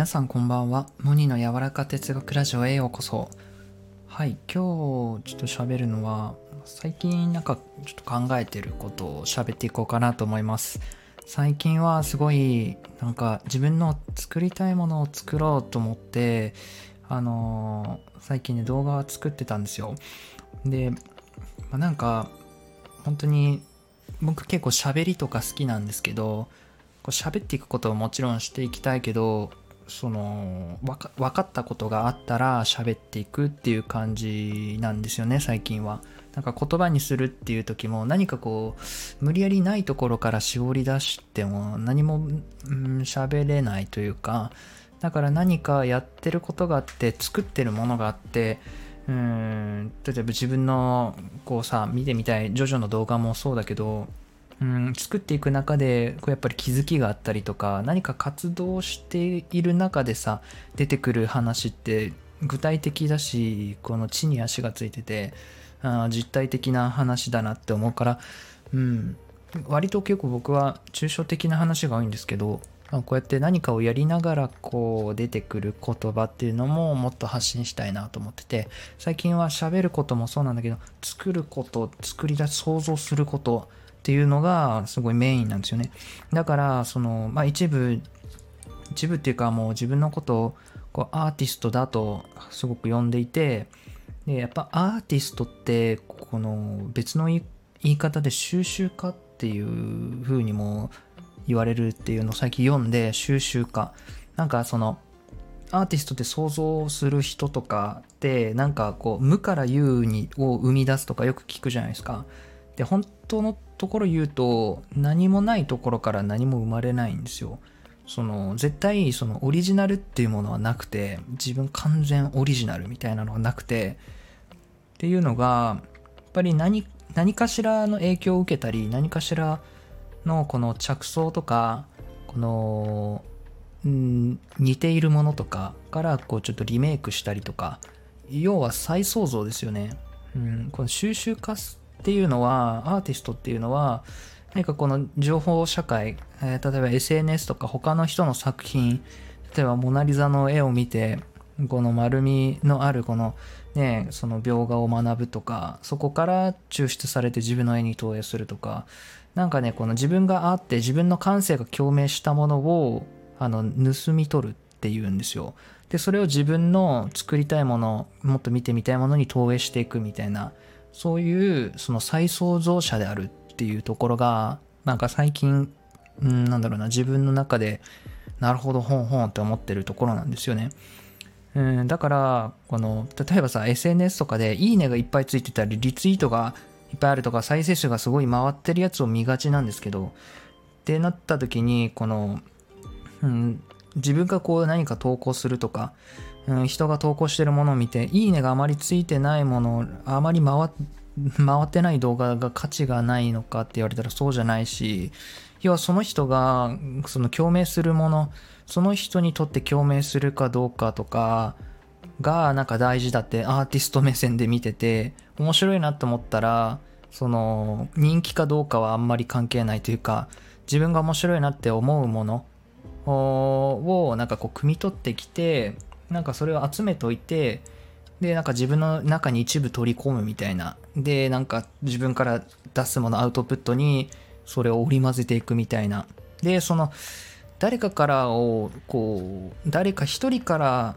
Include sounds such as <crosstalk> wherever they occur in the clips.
皆さんこんばんは。モニの柔らか哲学ラジオへようこそ。はい、今日ちょっと喋るのは、最近なんかちょっと考えてることを喋っていこうかなと思います。最近はすごいなんか自分の作りたいものを作ろうと思って、あのー最近ね動画を作ってたんですよ。で、まあなんか本当に僕結構喋りとか好きなんですけど、こう喋っていくことはもちろんしていきたいけどそのわか分かったことがあったら喋っていくっていう感じなんですよね最近は。なんか言葉にするっていう時も何かこう無理やりないところから絞り出しても何もうん喋れないというかだから何かやってることがあって作ってるものがあってうん例えば自分のこうさ見てみたいジョジョの動画もそうだけどうん、作っていく中でこうやっぱり気づきがあったりとか何か活動している中でさ出てくる話って具体的だしこの地に足がついててあ実体的な話だなって思うから、うん、割と結構僕は抽象的な話が多いんですけどこうやって何かをやりながらこう出てくる言葉っていうのももっと発信したいなと思ってて最近は喋ることもそうなんだけど作ること作り出す想像することっていうのがすごいメインなんですよね。だからそのまあ一部一部っていうかもう自分のことをこうアーティストだとすごく呼んでいてでやっぱアーティストってこの別の言い方で収集家っていう風にも言われるっていうのを最近読んで収集家。なんかそのアーティストって想像する人とかってなんかこう無から有にを生み出すとかよく聞くじゃないですか。で本当のところ言うと何もないところから何も生まれないんですよ。その絶対そのオリジナルっていうものはなくて自分完全オリジナルみたいなのがなくてっていうのがやっぱり何何かしらの影響を受けたり何かしらのこの着想とかこの、うん、似ているものとかからこうちょっとリメイクしたりとか要は再創造ですよね、うん、この収集っていうのはアーティストっていうのは何かこの情報社会、えー例えば SNS とか他の人の作品例えばモナ・リザの絵を見てこの丸みのあるこのねその描画を学ぶとかそこから抽出されて自分の絵に投影するとかなんかねこの自分があって自分の感性が共鳴したものをあの盗み取るっていうんですよ。でそれを自分の作りたいものもっと見てみたいものに投影していくみたいなそういうその再創造者であるっていうところがなんか最近うんなんだろうな自分の中でなるほどほんほんって思ってるところなんですよね。うん、だからこの例えばさ SNS とかで「いいね」がいっぱいついてたりリツイートがいっぱいあるとか再生数がすごい回ってるやつを見がちなんですけどってなった時にこの、うん、自分がこう何か投稿するとか、うん、人が投稿してるものを見て「いいね」があまりついてないものあまり <laughs> 回ってない動画が価値がないのかって言われたらそうじゃないし要はその人がその共鳴するものその人にとって共鳴するかどうかとかがなんか大事だってアーティスト目線で見てて面白いなと思ったらその人気かどうかはあんまり関係ないというか自分が面白いなって思うものをなんかこう汲み取ってきてなんかそれを集めといてでなんか自分の中に一部取り込むみたいな。でなんか自分から出すものアウトプットにそれを織り交ぜていくみたいな。でその誰かからをこう誰か一人から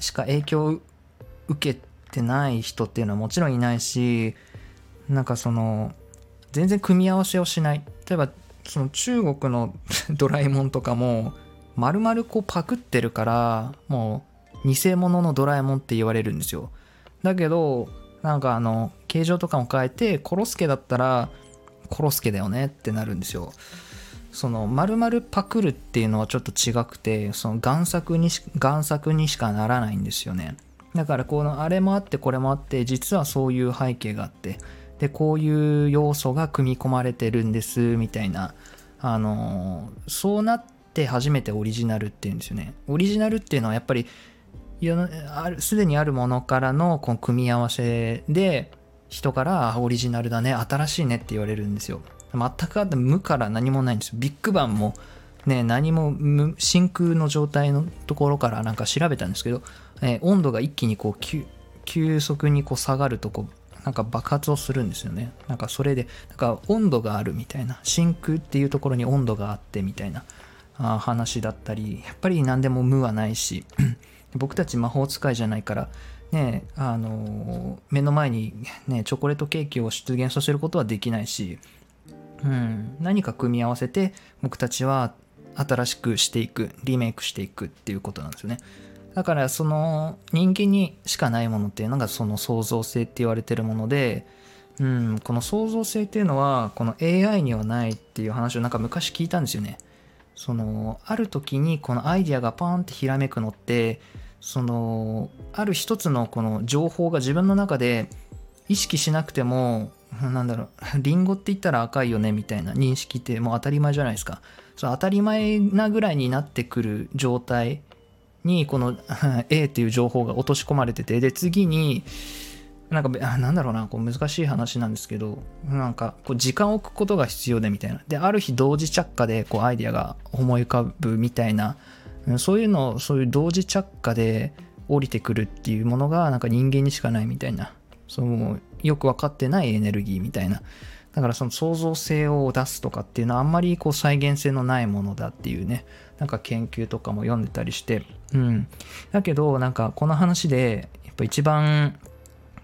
しか影響を受けてない人っていうのはもちろんいないしなんかその全然組み合わせをしない。例えばその中国の <laughs> ドラえもんとかも丸々こうパクってるからもう偽物のドラえもんって言われるんですよ。だけどなんかあの形状とかも変えてコロスケだったらコロスケだよねってなるんですよ。その丸々パクるっていうのはちょっと違くてその贋作にし贋作にしかならないんですよね。だからこのあれもあってこれもあって実はそういう背景があってでこういう要素が組み込まれてるんですみたいなあのそうなって初めてオリジナルっていうんですよね。オリジナルっていうのはやっぱりすでにあるものからのこの組み合わせで人からオリジナルだね新しいねって言われるんですよ全くあって無から何もないんですよビッグバンもね、何も真空の状態のところからなんか調べたんですけど、えー、温度が一気にこう急速にこう下がるとこなんか爆発をするんですよね。なんかそれで、なんか温度があるみたいな、真空っていうところに温度があってみたいな話だったり、やっぱり何でも無はないし、僕たち魔法使いじゃないから、ね、あの目の前に、ね、チョコレートケーキを出現させることはできないし、うん、何か組み合わせて僕たちは新しくしていくリメイクしていくっていうことなんですよね。だからその人間にしかないものっていうのがその創造性って言われてるもので、うん、この創造性っていうのはこの AI にはないっていう話をなんか昔聞いたんですよね。そのある時にこのアイディアがパーンってひらめくのってそのある一つのこの情報が自分の中で意識しなくてもなんだろうリンゴって言ったら赤いよねみたいな認識ってもう当たり前じゃないですか。そ当たり前なぐらいになってくる状態にこの <laughs> A っていう情報が落とし込まれててで次になんかなんだろうなこう難しい話なんですけどなんかこう時間を置くことが必要でみたいな。である日同時着火でこうアイデアが思い浮かぶみたいなそういうのそういう同時着火で降りてくるっていうものがなんか人間にしかないみたいな。そうよく分かってないエネルギーみたいな。だからその創造性を出すとかっていうのはあんまりこう再現性のないものだっていうね。なんか研究とかも読んでたりして。うん。だけどなんかこの話でやっぱ一番、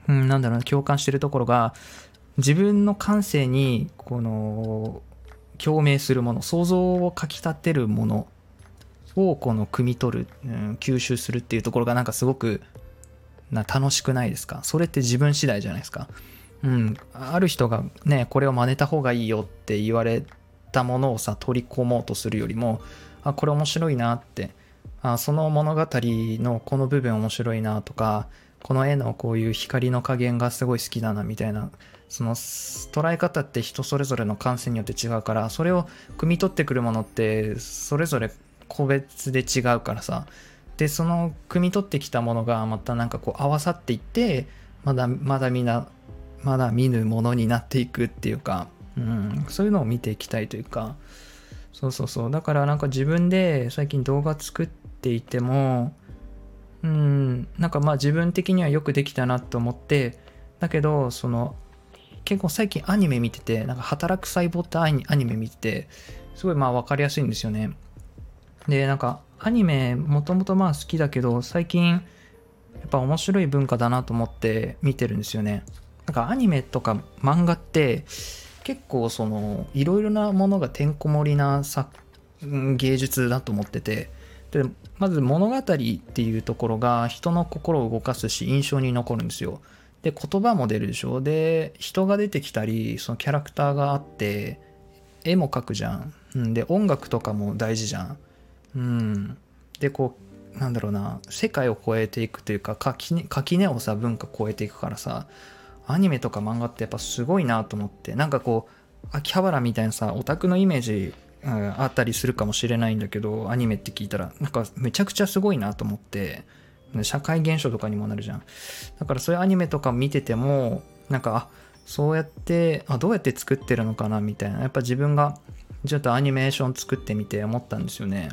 うん、なんだろうな共感してるところが自分の感性にこの共鳴するもの想像をかきたてるものをこの汲み取る、うん、吸収するっていうところがなんかすごくな楽しくないですか？それって自分次第じゃないですか？うん、ある人がねこれを真似た方がいいよって言われたものをさ取り込もうとするよりもあこれ面白いなってあその物語のこの部分面白いなとかこの絵のこういう光の加減がすごい好きだなみたいなその捉え方って人それぞれの感性によって違うからそれを汲み取ってくるものってそれぞれ個別で違うからさ。でその汲み取ってきたものがまたなんかこう合わさっていってまだまだみんなまだ見ぬものになっていくっていうか、うん、そういうのを見ていきたいというか。そうそうそう。だからなんか自分で最近動画作っていてもうんなんかまあ自分的にはよくできたなと思ってだけどその結構最近アニメ見ててなんか働く細胞ってアニメ見ててすごいまあ分かりやすいんですよね。でなんかアニメもともとまあ好きだけど最近やっぱ面白い文化だなと思って見てるんですよね。なんかアニメとか漫画って結構そのいろいろなものがてんこ盛りな芸術だと思っててでまず物語っていうところが人の心を動かすし印象に残るんですよ。で言葉も出るでしょ。で人が出てきたりそのキャラクターがあって絵も描くじゃ、ん、で音楽とかも大事じゃん。うん、でこうなんだろうな世界を超えていくというか垣根をさ文化超えていくからさアニメとか漫画ってやっぱすごいなと思ってなんかこう秋葉原みたいなさオタクのイメージ、うん、あったりするかもしれないんだけどアニメって聞いたらなんかめちゃくちゃすごいなと思って社会現象とかにもなるじゃん。だからそういうアニメとか見ててもなんかあそうやってあどうやって作ってるのかなみたいな。やっぱ自分がちょっとアニメーション作ってみて思ったんですよね。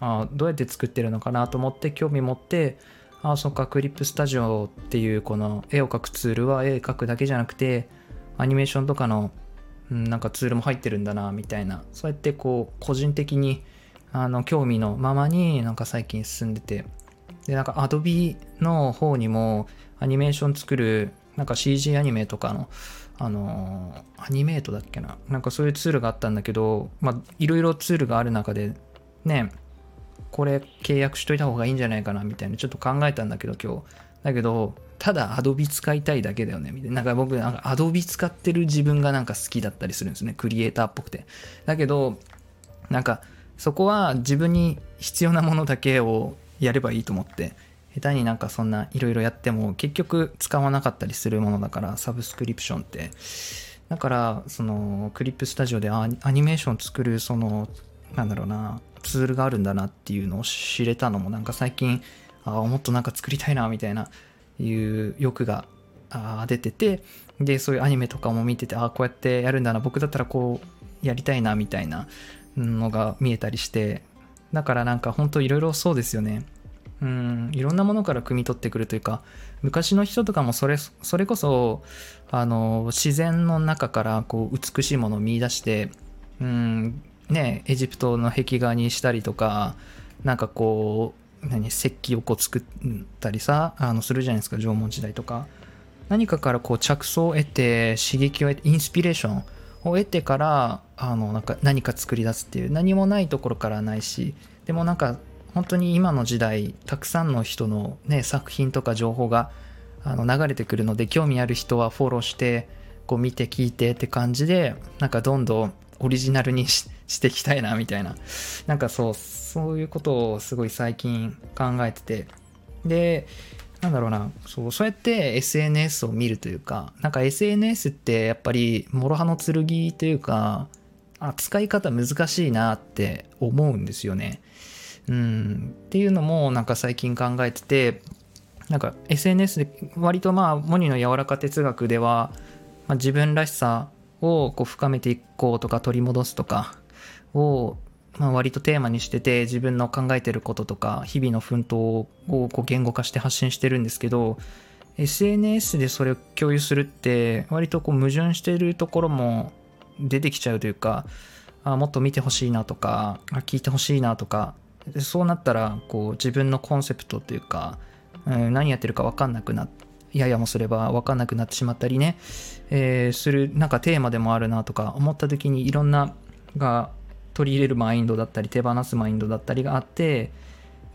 あどうやって作ってるのかなと思って興味持ってあそっかクリップスタジオっていうこの絵を描くツールは絵描くだけじゃなくてアニメーションとかの、なんかツールも入ってるんだなみたいな。そうやってこう個人的にあの興味のままになんか最近進んでて。でなんか Adobe の方にもアニメーション作るなんか CG アニメとかのあのアニメートだっけな。なんかそういうツールがあったんだけどまあいろいろツールがある中でねこれ契約しといた方がいいんじゃないかなみたいなちょっと考えたんだけど今日。だけどただ Adobe 使いたいだけだよねみたいな。なんか僕なんか Adobe 使ってる自分がなんか好きだったりするんですねクリエイターっぽくて。だけどなんかそこは自分に必要なものだけをやればいいと思って下手になんかそんないろいろやっても結局使わなかったりするものだからサブスクリプションって。だからそのクリップスタジオでアニメーション作るそのなんだろうなツールがあるんだなっていうのを知れたのもなんか最近ああもっとなんか作りたいなみたいないう欲が出ててでそういうアニメとかも見ててあこうやってやるんだな僕だったらこうやりたいなみたいなのが見えたりしてだからなんか本当いろいろそうですよね。うんいろんなものから汲み取ってくるというか昔の人とかもそれそれこそあの自然の中からこう美しいものを見出してうんねエジプトの壁画にしたりとかなんかこう何石器をこう作ったりさあのするじゃないですか縄文時代とか。何かからこう着想を得て刺激を得てインスピレーションを得てからあのなんか何か作り出すっていう何もないところからないしでもなんか本当に今の時代たくさんの人の、ね、作品とか情報があの流れてくるので興味ある人はフォローしてこう見て聞いてって感じでなんかどんどんオリジナルにし <laughs> ていきたいなみたいな。なんかそうそういうことをすごい最近考えてて。でなんだろうな。そうそうやって SNS を見るというかなんか SNS ってやっぱり諸刃の剣というか扱い方難しいなって思うんですよね。うん、っていうのもなんか最近考えててなんか SNS で割とまあモニの柔らか哲学では、まあ、自分らしさをこう深めていこうとか取り戻すとかをまあ、割とテーマにしてて自分の考えてることとか日々の奮闘をこう言語化して発信してるんですけど SNS でそれを共有するって割とこう矛盾してるところも出てきちゃうというかあもっと見てほしいなとか聞いてほしいなとかそうなったらこう自分のコンセプトというか、うん、何やってるか分かんなくなってややもすれば分かんなくなってしまったりね、えー、するなんかテーマでもあるなとか思った時にいろんなが取り入れるマインドだったり手放すマインドだったりがあって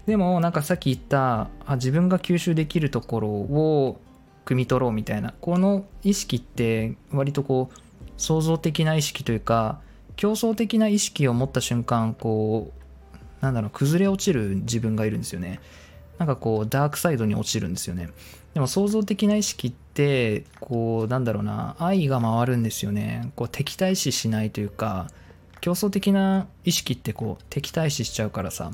でもなんかさっき言ったあ自分が吸収できるところを汲み取ろうみたいなこの意識って割とこう創造的な意識というか競争的な意識を持った瞬間こうなんだろう崩れ落ちる自分がいるんですよね。なんかこうダークサイドに落ちるんですよね。でも創造的な意識ってこうなんだろうな愛が回るんですよね。こう敵対視しないというか競争的な意識ってこう敵対視しちゃうからさ。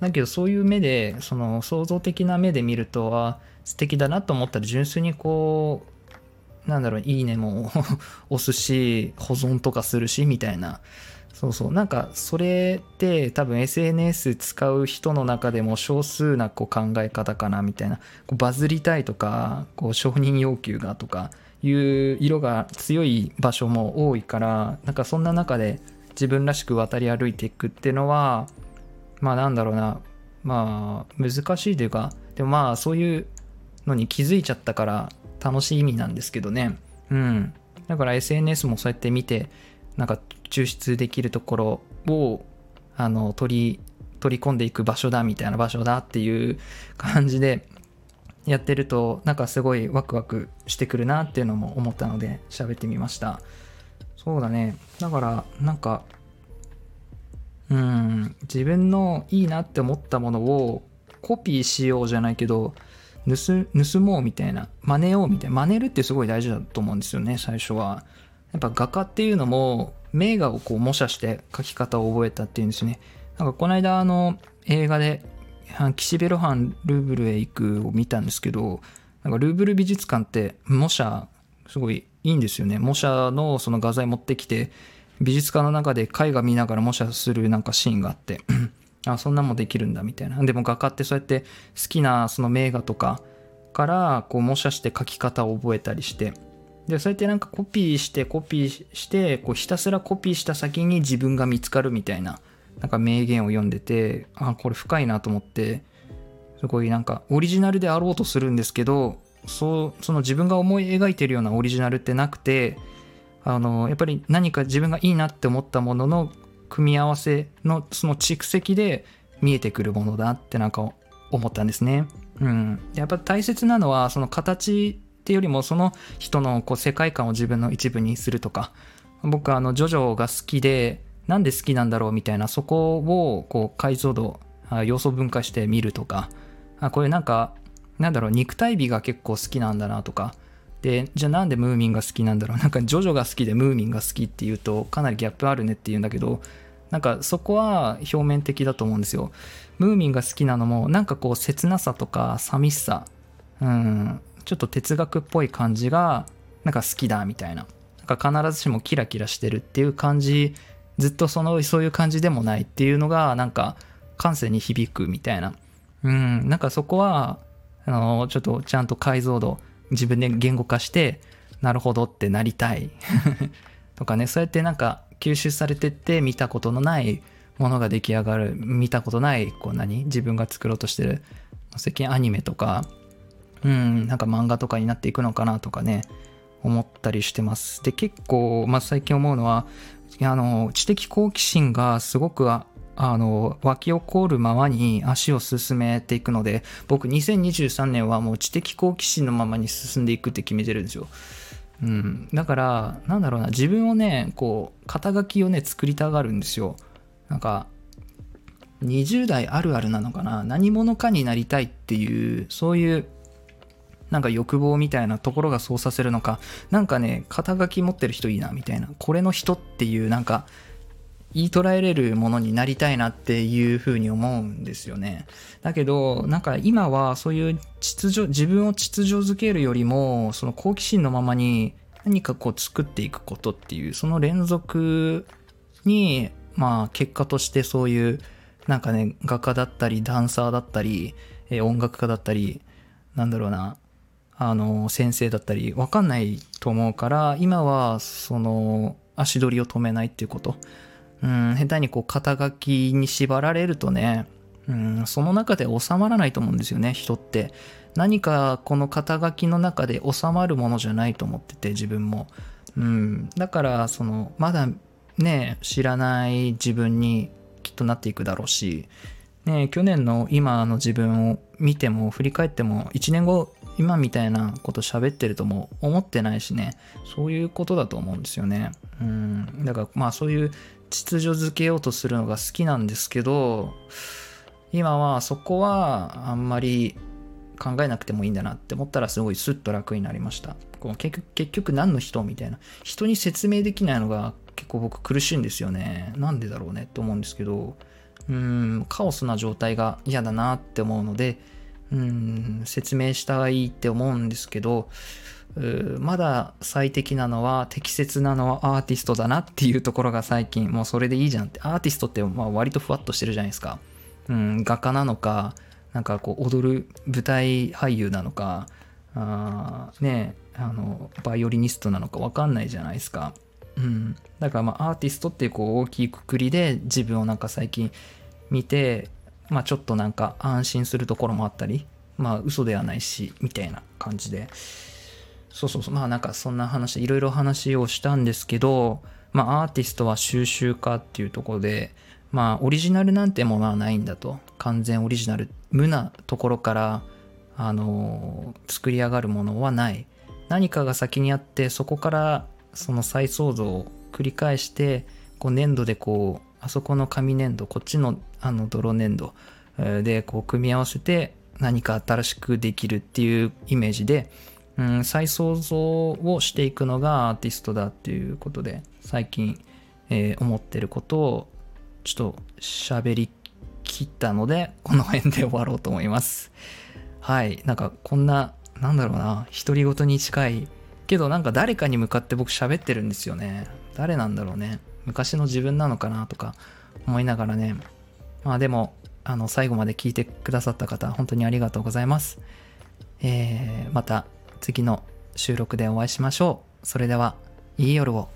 だけどそういう目でその創造的な目で見るとは素敵だなと思ったら純粋にこうなんだろういいねも <laughs> 押すし保存とかするしみたいな。そうそう。なんかそれって多分 SNS 使う人の中でも少数なこう考え方かなみたいな。こうバズりたいとかこう承認要求がとかいう色が強い場所も多いからなんかそんな中で自分らしく渡り歩いていくっていうのはまあなんだろうな。まあ難しいというかでもまあそういうのに気づいちゃったから楽しい意味なんですけどね。うん。だから SNS もそうやって見てなんか抽出できるところをあの取り取り込んでいく場所だみたいな場所だっていう感じでやってるとなんかすごいワクワクしてくるなっていうのも思ったので喋ってみました。そうだね。だからなんかうん。自分のいいなって思ったものをコピーしようじゃないけど盗もうみたいな。真似ようみたいな。真似るってすごい大事だと思うんですよね最初は。やっぱ画家っていうのも名画をこう模写して描き方を覚えたっていうんですね。なんかこの間あの映画で岸辺露伴ルーブルへ行くを見たんですけどなんかルーブル美術館って模写すごいいいんですよね。模写のその画材持ってきて美術館の中で絵画見ながら模写するなんかシーンがあって。<clears throat> あそんなもできるんだみたいな。でも画家ってそうやって好きなその名画とかからこう模写して描き方を覚えたりして。でそうやってなんかコピーしてコピーしてこうひたすらコピーした先に自分が見つかるみたいななんか名言を読んでてあこれ深いなと思ってすごいなんかオリジナルであろうとするんですけどそうその自分が思い描いてるようなオリジナルってなくてあのやっぱり何か自分がいいなって思ったものの組み合わせのその蓄積で見えてくるものだってなんか思ったんですね。うん、やっぱ大切なのはその形ていうよりもその人のこう世界観を自分の一部にするとか僕はあのジョジョが好きでなんで好きなんだろうみたいなそこをこう解像度要素分解して見るとかあこういうなんかなんだろう、肉体美が結構好きなんだなとか、で、じゃあなんでムーミンが好きなんだろう？<laughs> なんかジョジョが好きでムーミンが好きっていうとかなりギャップあるねっていうんだけど、なんかそこは表面的だと思うんですよ。ムーミンが好きなのもなんかこう切なさとか寂しさ、うん、ちょっと哲学っぽい感じがなんか好きだみたいな。なんか必ずしもキラキラしてるっていう感じずっとそのそういう感じでもないっていうのがなんか感性に響くみたいなうんなんかそこはあのちょっとちゃんと解像度自分で言語化してなるほどってなりたい <laughs> とかねそうやってなんか吸収されてって見たことのないものが出来上がる見たことないこう何自分が作ろうとしてる最近アニメとかうんなんか漫画とかになっていくのかなとかね思ったりしてます。で結構、まあ、最近思うのはあの知的好奇心がすごくあの湧き起こるままに足を進めていくので僕2023年はもう知的好奇心のままに進んでいくって決めてるんですよ。うん、だからなんだろうな自分をねこう肩書きをね作りたがるんですよ。なんか20代あるあるなのかな。何者かになりたいっていうそういうなんか欲望みたいなところがそうさせるのかなんかね肩書き持ってる人いいなみたいなこれの人っていうなんか言い捉えれるものになりたいなっていうふうに思うんですよね。だけど、なんか今はそういう秩序、自分を秩序づけるよりも、その好奇心のままに何かこう作っていくことっていう、その連続に、まあ結果としてそういう、なんかね、画家だったり、ダンサーだったり、え音楽家だったり、なんだろうな、あの、先生だったり、わかんないと思うから、今は、その、足取りを止めないっていうこと。うん、下手にこう肩書きに縛られるとね、うん、その中で収まらないと思うんですよね、人って。何かこの肩書きの中で収まるものじゃないと思ってて、自分も。うん、だから、その、まだね、知らない自分にきっとなっていくだろうし、ね、去年の今の自分を見ても振り返っても1年後今みたいなこと喋ってるとも思ってないしね。そういうことだと思うんですよね。うん。だからまあそういう秩序づけようとするのが好きなんですけど今はそこはあんまり考えなくてもいいんだなって思ったらすごいスッと楽になりました。この結局結局何の人みたいな。人に説明できないのが結構僕苦しいんですよね。なんでだろうねって思うんですけど。うん。カオスな状態が嫌だなって思うのでうん説明したいって思うんですけどまだ最適なのは適切なのはアーティストだなっていうところが最近もうそれでいいじゃんって。アーティストってまあ割とふわっとしてるじゃないですか、うん、画家なのかなんかこう踊る舞台俳優なのかあねあのバイオリニストなのか分かんないじゃないですか、うん、だからまあアーティストってこう大きいくくりで自分をなんか最近見てまあちょっとなんか安心するところもあったりまあ嘘ではないしみたいな感じで。そうそうそう。まあなんかそんな話いろいろ話をしたんですけどまあアーティストは収集家っていうところでまあオリジナルなんてものはないんだと。完全オリジナル無なところからあの作り上がるものはない。何かが先にあってそこからその再創造を繰り返してこう粘土でこうあそこの紙粘土こっちのあの泥粘土でこう組み合わせて何か新しくできるっていうイメージでうん、再創造をしていくのがアーティストだっていうことで最近、えー、思ってることをちょっと喋りきったのでこの辺で終わろうと思います。はい。なんかこんななんだろうな独り言に近い。けどなんか誰かに向かって僕喋ってるんですよね。誰なんだろうね。昔の自分なのかなとか思いながらね。まあでもあの最後まで聞いてくださった方本当にありがとうございますえー、また次の収録でお会いしましょう。それでは、いい夜を。